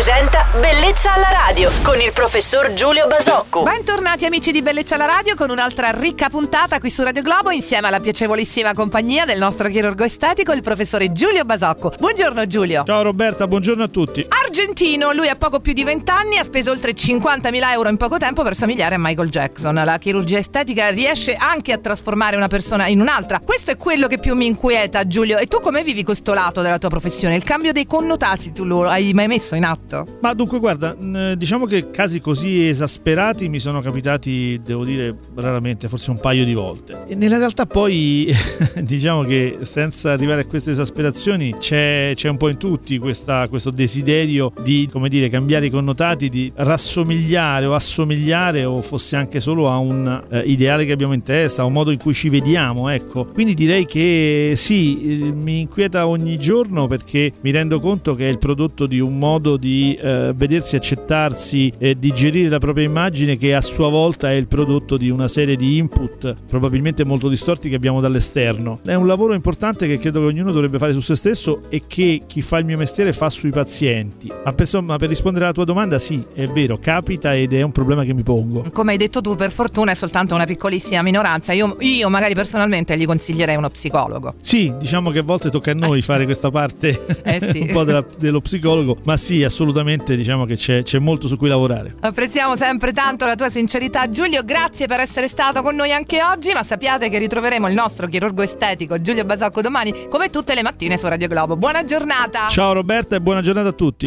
presenta Bellezza alla radio con il professor Giulio Basocco. Bentornati amici di Bellezza alla Radio con un'altra ricca puntata qui su Radio Globo insieme alla piacevolissima compagnia del nostro chirurgo estetico, il professore Giulio Basocco. Buongiorno Giulio. Ciao Roberta, buongiorno a tutti. Argentino, lui ha poco più di 20 anni, ha speso oltre 50.000 euro in poco tempo per somigliare a Michael Jackson. La chirurgia estetica riesce anche a trasformare una persona in un'altra. Questo è quello che più mi inquieta Giulio. E tu come vivi questo lato della tua professione? Il cambio dei connotati tu lo hai mai messo in atto? Ma dunque guarda, diciamo che casi così esasperati mi sono capitati, devo dire, raramente, forse un paio di volte. E nella realtà poi diciamo che senza arrivare a queste esasperazioni c'è, c'è un po' in tutti questa, questo desiderio di, come dire, cambiare i connotati, di rassomigliare o assomigliare o fosse anche solo a un eh, ideale che abbiamo in testa, a un modo in cui ci vediamo, ecco. Quindi direi che sì, mi inquieta ogni giorno perché mi rendo conto che è il prodotto di un modo di eh, vedersi, accettarsi e digerire la propria immagine che a sua volta è il prodotto di una serie di input probabilmente molto distorti che abbiamo dall'esterno. È un lavoro importante che credo che ognuno dovrebbe fare su se stesso e che chi fa il mio mestiere fa sui pazienti. Ma per, insomma, per rispondere alla tua domanda, sì, è vero, capita ed è un problema che mi pongo. Come hai detto tu, per fortuna è soltanto una piccolissima minoranza. Io, io magari personalmente gli consiglierei uno psicologo. Sì, diciamo che a volte tocca a noi fare questa parte eh sì. un po' della, dello psicologo, ma sì, assolutamente diciamo che c'è, c'è molto su cui lavorare. Apprezziamo sempre tanto la tua sincerità, Giulio. Grazie per essere stato con noi anche oggi, ma sappiate che ritroveremo il nostro chirurgo estetico Giulio Basocco domani, come tutte le mattine su Radio Globo. Buona giornata! Ciao Roberta e buona giornata a tutti.